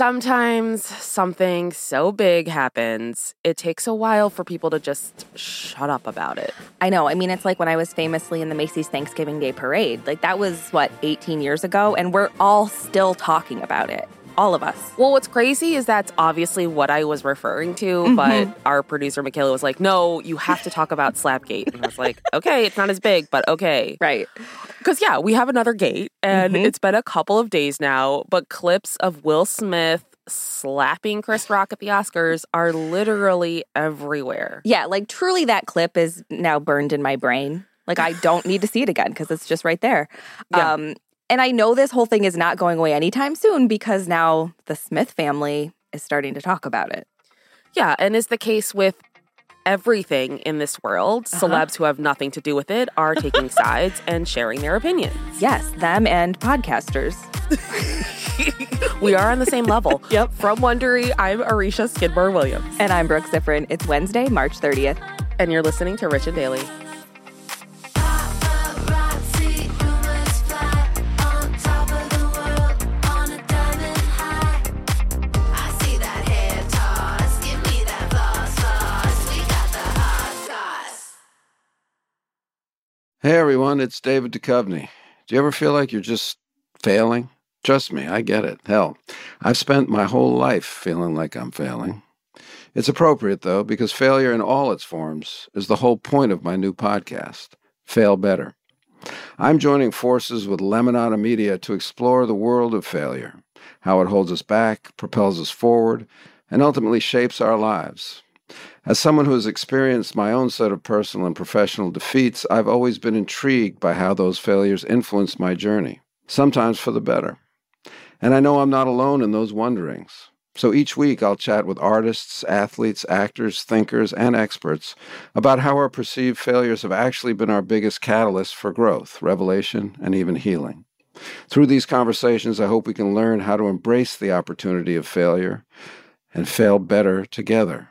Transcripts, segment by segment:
sometimes something so big happens, it takes a while for people to just shut up about it. I know. I mean, it's like when I was famously in the Macy's Thanksgiving Day Parade. Like, that was, what, 18 years ago? And we're all still talking about it. All of us. Well, what's crazy is that's obviously what I was referring to, Mm-hmm. but our producer, Michaela, was like, no, you have to talk about Slapgate. And I was like, okay, it's not as big, but okay. Right. Because, yeah, we have another gate, and Mhm. it's been a couple of days now, but clips of Will Smith slapping Chris Rock at the Oscars are literally everywhere. Yeah, like truly that clip is now burned in my brain. Like I don't need to see it again because it's just right there. Yeah. Um and I know this whole thing is not going away anytime soon because now the Smith family is starting to talk about it. Yeah, and is the case with everything in this world. Uh-huh. Celebs who have nothing to do with it are taking sides and sharing their opinions. Yes, them and podcasters. We are on the same level. Yep. From Wondery, I'm Arisha Skidmore Williams, And I'm Brooke Ziffrin. It's Wednesday, March 30th. and you're listening to Rich and Daily. Hey everyone, it's David Duchovny. Do you ever feel like you're just failing? Trust me, I get it. Hell, I've spent my whole life feeling like I'm failing. It's appropriate though, because failure in all its forms is the whole point of my new podcast, Fail Better. I'm joining forces with Lemonada Media to explore the world of failure, how it holds us back, propels us forward, and ultimately shapes our lives. As someone who has experienced my own set of personal and professional defeats, I've always been intrigued by how those failures influenced my journey, sometimes for the better. And I know I'm not alone in those wonderings. So each week I'll chat with artists, athletes, actors, thinkers, and experts about how our perceived failures have actually been our biggest catalyst for growth, revelation, and even healing. Through these conversations, I hope we can learn how to embrace the opportunity of failure and fail better together.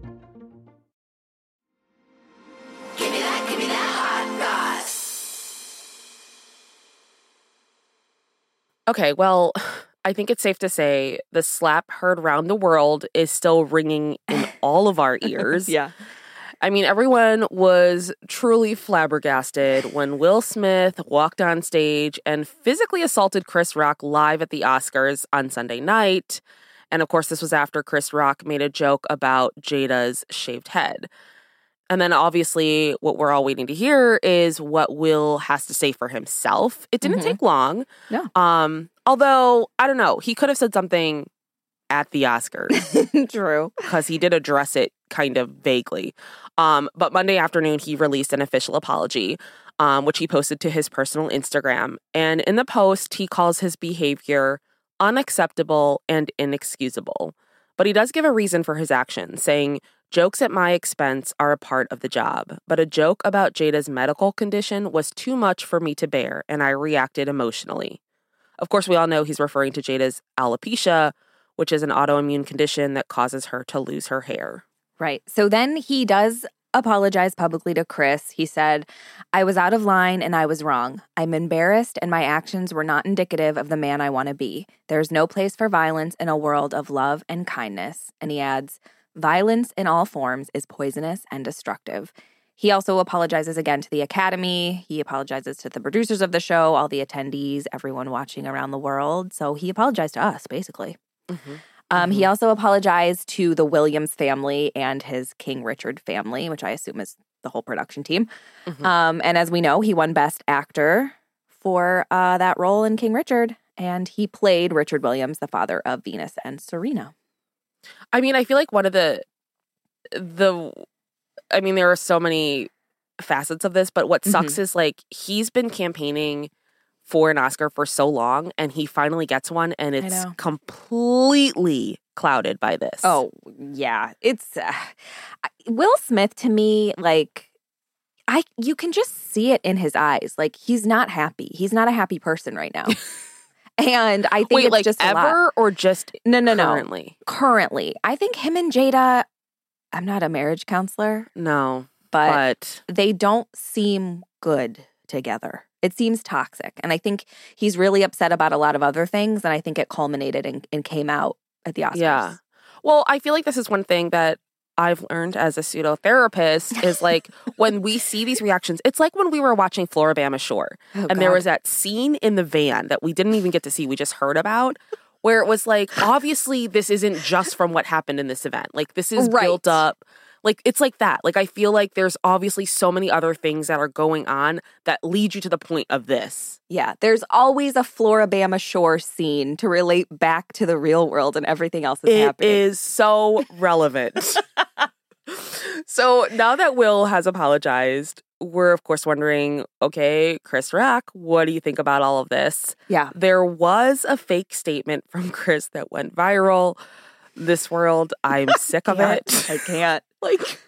Okay, well, I think it's safe to say the slap heard around the world is still ringing in all of our ears. Yeah. I mean, everyone was truly flabbergasted when Will Smith walked on stage and physically assaulted Chris Rock live at the Oscars on Sunday night. And of course, this was after Chris Rock made a joke about Jada's shaved head. And then obviously, what we're all waiting to hear is what Will has to say for himself. It didn't Mhm. take long. No. Um, although, I don't know, he could have said something at the Oscars True. because he did address it kind of vaguely. Um, but Monday afternoon, he released an official apology, um, which he posted to his personal Instagram. And in the post, he calls his behavior unacceptable and inexcusable. But he does give a reason for his actions, saying, Jokes at my expense are a part of the job, but a joke about Jada's medical condition was too much for me to bear, and I reacted emotionally. Of course, we all know he's referring to Jada's alopecia, which is an autoimmune condition that causes her to lose her hair. Right. So then he does apologize publicly to Chris. He said, I was out of line and I was wrong. I'm embarrassed and my actions were not indicative of the man I want to be. There's no place for violence in a world of love and kindness. And he adds, violence in all forms is poisonous and destructive. He also apologizes again to the Academy. He apologizes to the producers of the show, all the attendees, everyone watching around the world. So he apologized to us, basically. Um, Mm-hmm. He also apologized to the Williams family and his King Richard family, which I assume is the whole production team. Mhm. Um, and as we know, he won Best Actor for uh, that role in King Richard, and he played Richard Williams, the father of Venus and Serena. I mean, I feel like one of the the I mean, there are so many facets of this, but what sucks Mm-hmm. is like he's been campaigning for an Oscar for so long and he finally gets one and it's completely clouded by this. Oh, yeah. It's uh, Will Smith to me, like, I you can just see it in his eyes. Like, he's not happy. He's not a happy person right now. and I think Wait, it's like just ever or just No, no, no. currently? Currently, I think him and Jada. I'm not a marriage counselor, No. but, But they don't seem good together. It seems toxic, and I think he's really upset about a lot of other things. And I think it culminated and, and came out at the Oscars. Yeah. Well, I feel like this is one thing that I've learned as a pseudo therapist is like when we see these reactions, it's like when we were watching Floribama Shore Oh, and there was that scene in the van that we didn't even get to see, we just heard about, where it was like, obviously, this isn't just from what happened in this event. Like, this is Right. built up. Like, it's like that. Like, I feel like there's obviously so many other things that are going on that lead you to the point of this. Yeah, there's always a Floribama Shore scene to relate back to the real world and everything else that's It happening. is so relevant. so now that Will has apologized, we're of course wondering okay, Chris Rock, what do you think about all of this? Yeah. There was a fake statement from Chris that went viral. This world, I'm sick of it. I can't. Like,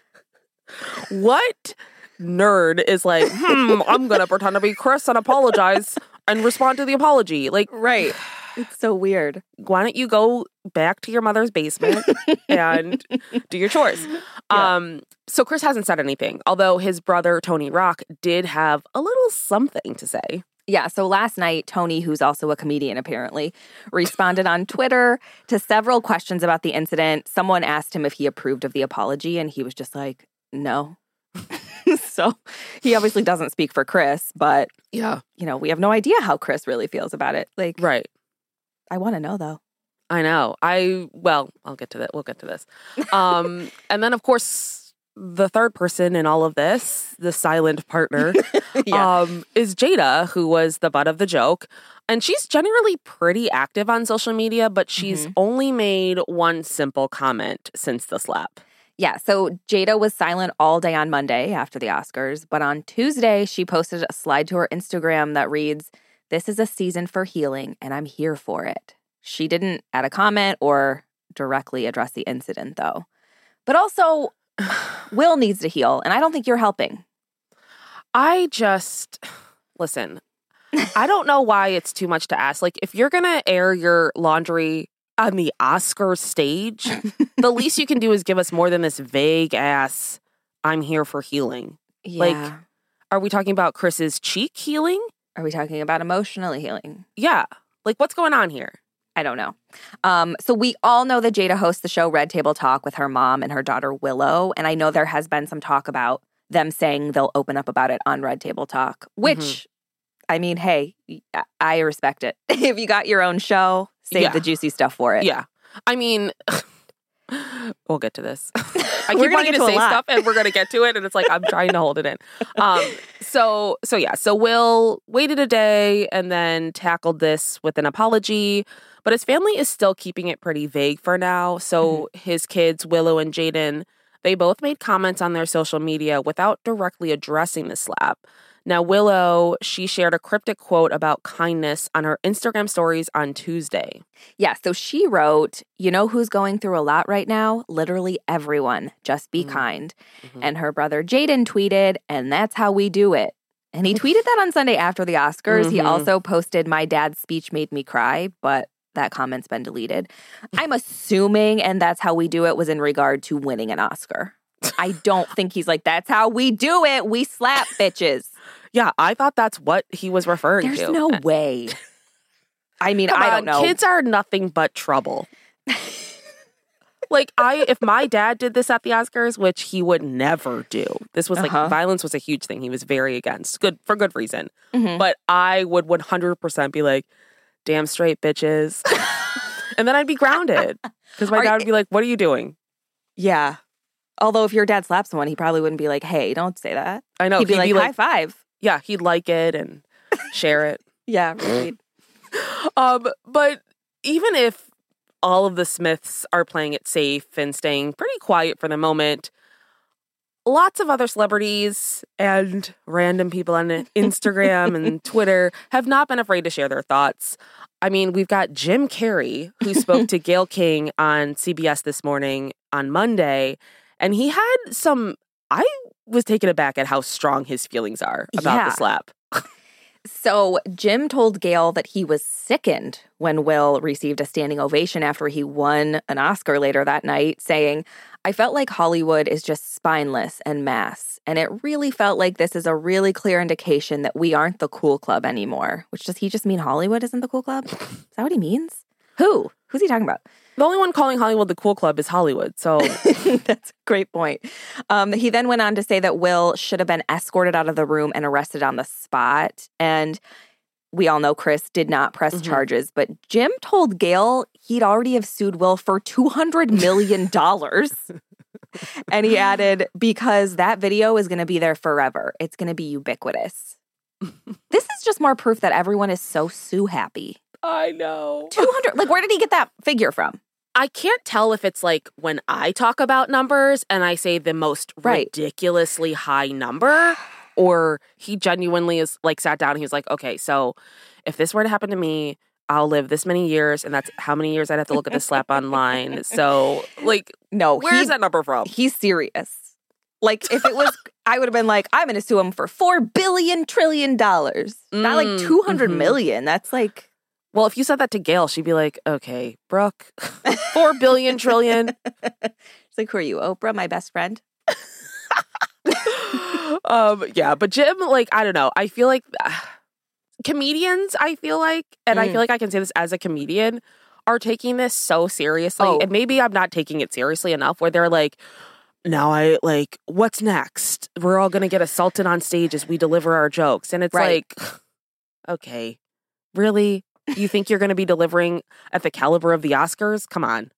what nerd is like, hmm, I'm going to pretend to be Chris and apologize and respond to the apology? Like, Right. It's so weird. why don't you go back to your mother's basement and do your chores? Yeah. Um, so Chris hasn't said anything, although his brother Tony Rock did have a little something to say. Yeah, so last night, Tony, who's also a comedian apparently, responded on Twitter to several questions about the incident. Someone asked him if he approved of the apology, and he was just like, no. so he obviously doesn't speak for Chris, but, Yeah. you know, we have no idea how Chris really feels about it. Like, Right. I want to know though. I know. I well, I'll get to that. We'll get to this. Um, and then of course the third person in all of this, the silent partner, um, is Jada, who was the butt of the joke. And she's generally pretty active on social media, but she's only made one simple comment since the slap. Yeah, so Jada was silent all day on Monday after the Oscars, but on Tuesday, she posted a slide to her Instagram that reads, This is a season for healing, and I'm here for it. She didn't add a comment or directly address the incident, though. But also, Will needs to heal, and I don't think you're helping. I just listen. I don't know why it's too much to ask. Like, if you're gonna air your laundry on the Oscar stage, the least you can do is give us more than this vague ass. I'm here for healing. Like- Are we talking about Chris's cheek healing? Are we talking about emotionally healing? Yeah. Like, what's going on here? I don't know. Um, so we all know that Jada hosts the show Red Table Talk with her mom and her daughter Willow, and I know there has been some talk about them saying they'll open up about it on Red Table Talk. Which, Mhm. I mean, hey, I- I respect it. if you got your own show, save Yeah. the juicy stuff for it. Yeah. I mean, we'll get to this. I keep wanting to to say stuff and we're gonna get to it, and it's like I'm trying to hold it in. Um, so so yeah, so Will waited a day and then tackled this with an apology, but his family is still keeping it pretty vague for now. So his kids, Willow and Jaden, they both made comments on their social media without directly addressing the slap. Now, Willow, she shared a cryptic quote about kindness on her Instagram stories on Tuesday. Yeah, so she wrote, You know who's going through a lot right now? Literally everyone. Just be Mm. kind. Mhm. And her brother Jaden tweeted, And that's how we do it. And he tweeted that on Sunday after the Oscars. He Mhm. also posted, My dad's speech made me cry, but that comment's been deleted. I'm assuming, and that's how we do it, was in regard to winning an Oscar. I don't think he's like, That's how we do it. We slap bitches. Yeah, I thought that's what he was referring There's to. There's no way. I mean, Come I don't on, know. Kids are nothing but trouble. like I if my dad did this at the Oscars, which he would never do. This was like Uh-huh. violence was a huge thing. He was very against. Good for good reason. Mhm. But I would 100% be like, "Damn straight bitches." and then I'd be grounded because my Are- dad would be like, "What are you doing?" Yeah. Although if your dad slaps someone, he probably wouldn't be like, "Hey, don't say that." I know he'd be like, "High five." Yeah, he'd like it and share it. Yeah, right. Um, but even if all of the Smiths are playing it safe and staying pretty quiet for the moment, lots of other celebrities and random people on Instagram and Twitter have not been afraid to share their thoughts. I mean, we've got Jim Carrey, who spoke to Gayle King on CBS this morning on Monday, and he had some. I was taken aback at how strong his feelings are about Yeah. the slap. So Jim told Gayle that he was sickened when Will received a standing ovation after he won an Oscar later that night, saying, I felt like Hollywood is just spineless and mass. And it really felt like this is a really clear indication that we aren't the cool club anymore. Which does he just mean Hollywood isn't the cool club? Is that what he means? Who? Who's he talking about? The only one calling Hollywood the cool club is Hollywood. So That's a great point. Um, he then went on to say that Will should have been escorted out of the room and arrested on the spot. And we all know Chris did not press Mhm. charges, but Jim told Gayle he'd already have sued Will for $200 million. and he added, because that video is going to be there forever, it's going to be ubiquitous. this is just more proof that everyone is so sue happy. I know. 200, like, where did he get that figure from? I can't tell if it's like when I talk about numbers and I say the most Right. ridiculously high number, or he genuinely is like sat down and he was like, okay, so if this were to happen to me, I'll live this many years, and that's how many years I'd have to look at the slap online. So, like, No, where's he- that number from? he's serious. Like if it was, I would have been like, I'm going to sue him for four billion trillion dollars, not like mm-hmm. million. That's like, Well, if you said that to Gayle, she'd be like, okay, Brooke, four billion trillion. it's like, who are you, Oprah, my best friend? um yeah but jim like i don't know i feel like comedians i feel like and i Mm. feel like i can say this as a comedian are taking this so seriously Oh. and maybe i'm not taking it seriously enough where they're like now i like what's next we're all gonna get assaulted on stage as we deliver our jokes and it's Right. like okay really you think you're gonna be delivering at the caliber of the oscars come on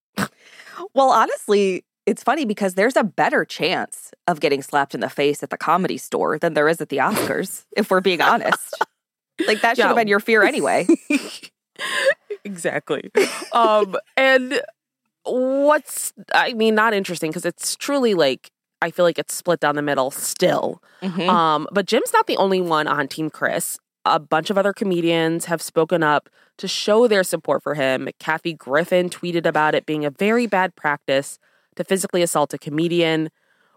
Well, honestly, it's funny because there's a better chance of getting slapped in the face at the comedy store than there is at the Oscars, if we're being honest. Like that should Yeah. have been your fear anyway. exactly. Um, and what's, I mean, not interesting because it's truly like, I feel like it's split down the middle still. Mhm. Um, but Jim's not the only one on Team Chris. A bunch of other comedians have spoken up to show their support for him. Kathy Griffin tweeted about it being a very bad practice to physically assault a comedian,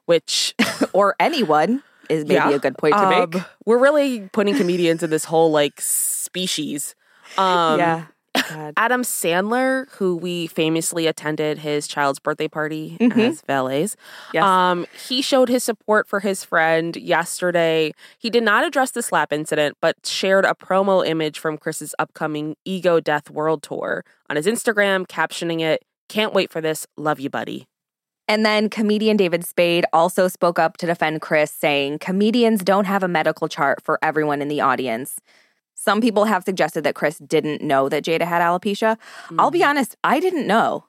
which or anyone is maybe Yeah. a good point to um, make. we're really putting comedians in this whole like species. Um, yeah. God. Adam Sandler, who we famously attended his child's birthday party Mhm. as valets, Yes. um, he showed his support for his friend yesterday. He did not address the slap incident, but shared a promo image from Chris's upcoming Ego Death World Tour on his Instagram, captioning it, Can't wait for this. Love you, buddy. And then comedian David Spade also spoke up to defend Chris, saying comedians don't have a medical chart for everyone in the audience. Some people have suggested that Chris didn't know that Jada had alopecia. I'll be Mhm. honest, I didn't know.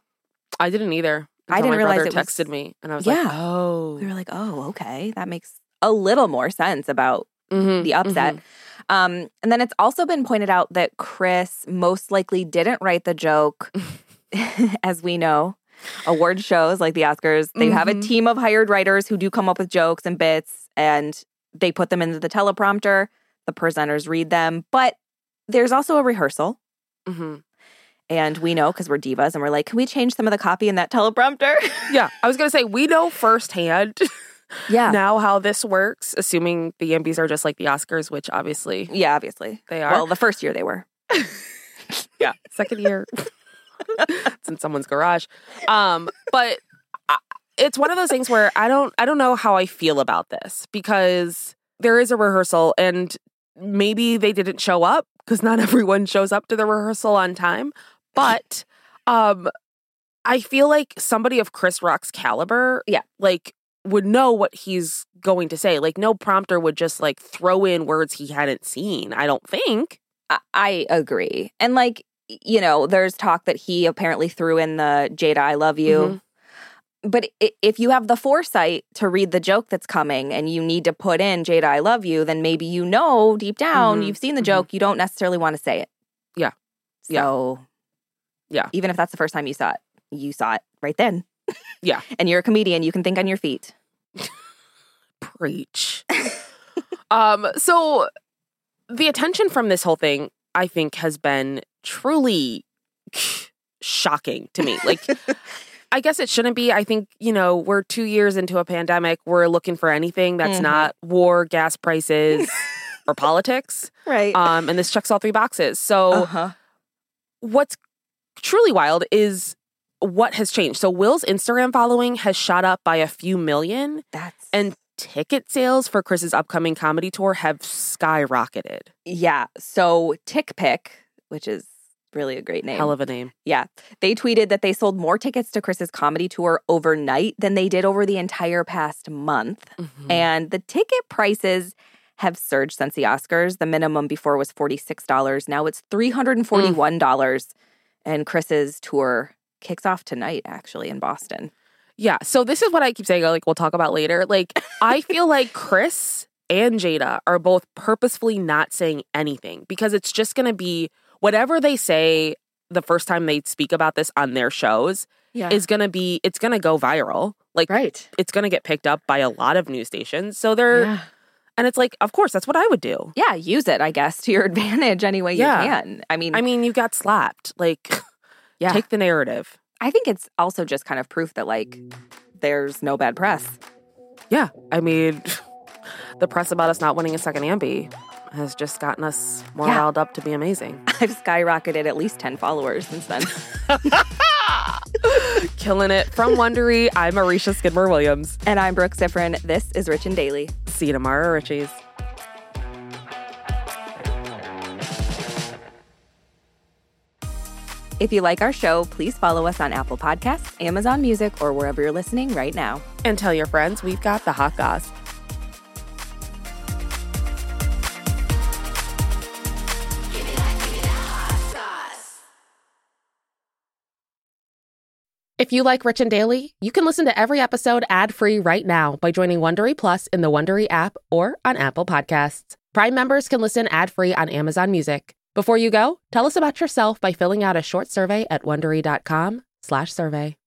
I didn't either. I didn't realize it was- texted me, and I was Yeah. like, "Oh, We were like, oh, okay. That makes a little more sense about Mhm, the upset. mhm. Um, and then it's also been pointed out that Chris most likely didn't write the joke, as we know. Award shows like the Oscars, they have a Mhm. team of hired writers who do come up with jokes and bits, and they put them into the teleprompter. The presenters read them, but there's also a rehearsal. Mhm. And we know because we're divas and we're like, can we change some of the copy in that teleprompter? Yeah, I was gonna say we know firsthand yeah. now how this works, assuming the Emmys are just like the Oscars, which obviously Yeah, obviously. they are. Well, the first year they were. yeah, second year. it's in someone's garage. Um, but I, it's one of those things where I don't I don't know how I feel about this because there is a rehearsal and maybe they didn't show up because not everyone shows up to the rehearsal on time. But um I feel like somebody of Chris Rock's caliber, Yeah. like would know what he's going to say. Like no prompter would just like throw in words he hadn't seen. I don't think. I, I agree. And like, you know, there's talk that he apparently threw in the Jada, I love you. Mhm. But if you have the foresight to read the joke that's coming and you need to put in Jada, I love you, then maybe you know deep down, Mhm. you've seen the Mhm. joke, you don't necessarily want to say it. Yeah. Yeah. So, Yeah. Even if that's the first time you saw it, you saw it right then. Yeah. and you're a comedian, you can think on your feet. Preach. um, so the attention from this whole thing, I think, has been truly shocking to me. Like, I guess it shouldn't be. I think, you know, we're two years into a pandemic. We're looking for anything that's Mhm. not war, gas prices, or politics. Right. Um, and this checks all three boxes. So, uh-huh. what's truly wild is what has changed. So, Will's Instagram following has shot up by a few million, That's and ticket sales for Chris's upcoming comedy tour have skyrocketed. yeah. So TickPick, which is really a great name. Hell of a name. Yeah. They tweeted that they sold more tickets to Chris's comedy tour overnight than they did over the entire past month. Mhm. And the ticket prices have surged since the Oscars. The minimum before was $46. Now it's $341. And Chris's tour kicks off tonight, actually, in Boston. Yeah. So this is what I keep saying. Like we'll talk about later. Like I feel like Chris and Jada are both purposefully not saying anything because it's just going to be whatever they say the first time they speak about this on their shows Yeah. is going to be it's going to go viral. Like right. it's going to get picked up by a lot of news stations. So they're Yeah. and it's like of course that's what I would do. yeah, use it, I guess, to your advantage any way Yeah. you can. I mean, I mean, you got slapped. Like yeah. take the narrative. I think it's also just kind of proof that, like, there's no bad press. Yeah. I mean, the press about us not winning a second Ambie has just gotten us more Yeah. riled up to be amazing. I've skyrocketed at least 10 followers since then. Killing it. From Wondery, I'm Marisha Skidmore Williams. and I'm Brooke Ziffrin. This is Rich and Daily. See you tomorrow, Richies. If you like our show, please follow us on Apple Podcasts, Amazon Music, or wherever you're listening right now. And tell your friends we've got the hot goss. If you like Rich and Daily, you can listen to every episode ad-free right now by joining Wondery Plus in the Wondery app or on Apple Podcasts. Prime members can listen ad-free on Amazon Music. Before you go, tell us about yourself by filling out a short survey at wondery.com/survey.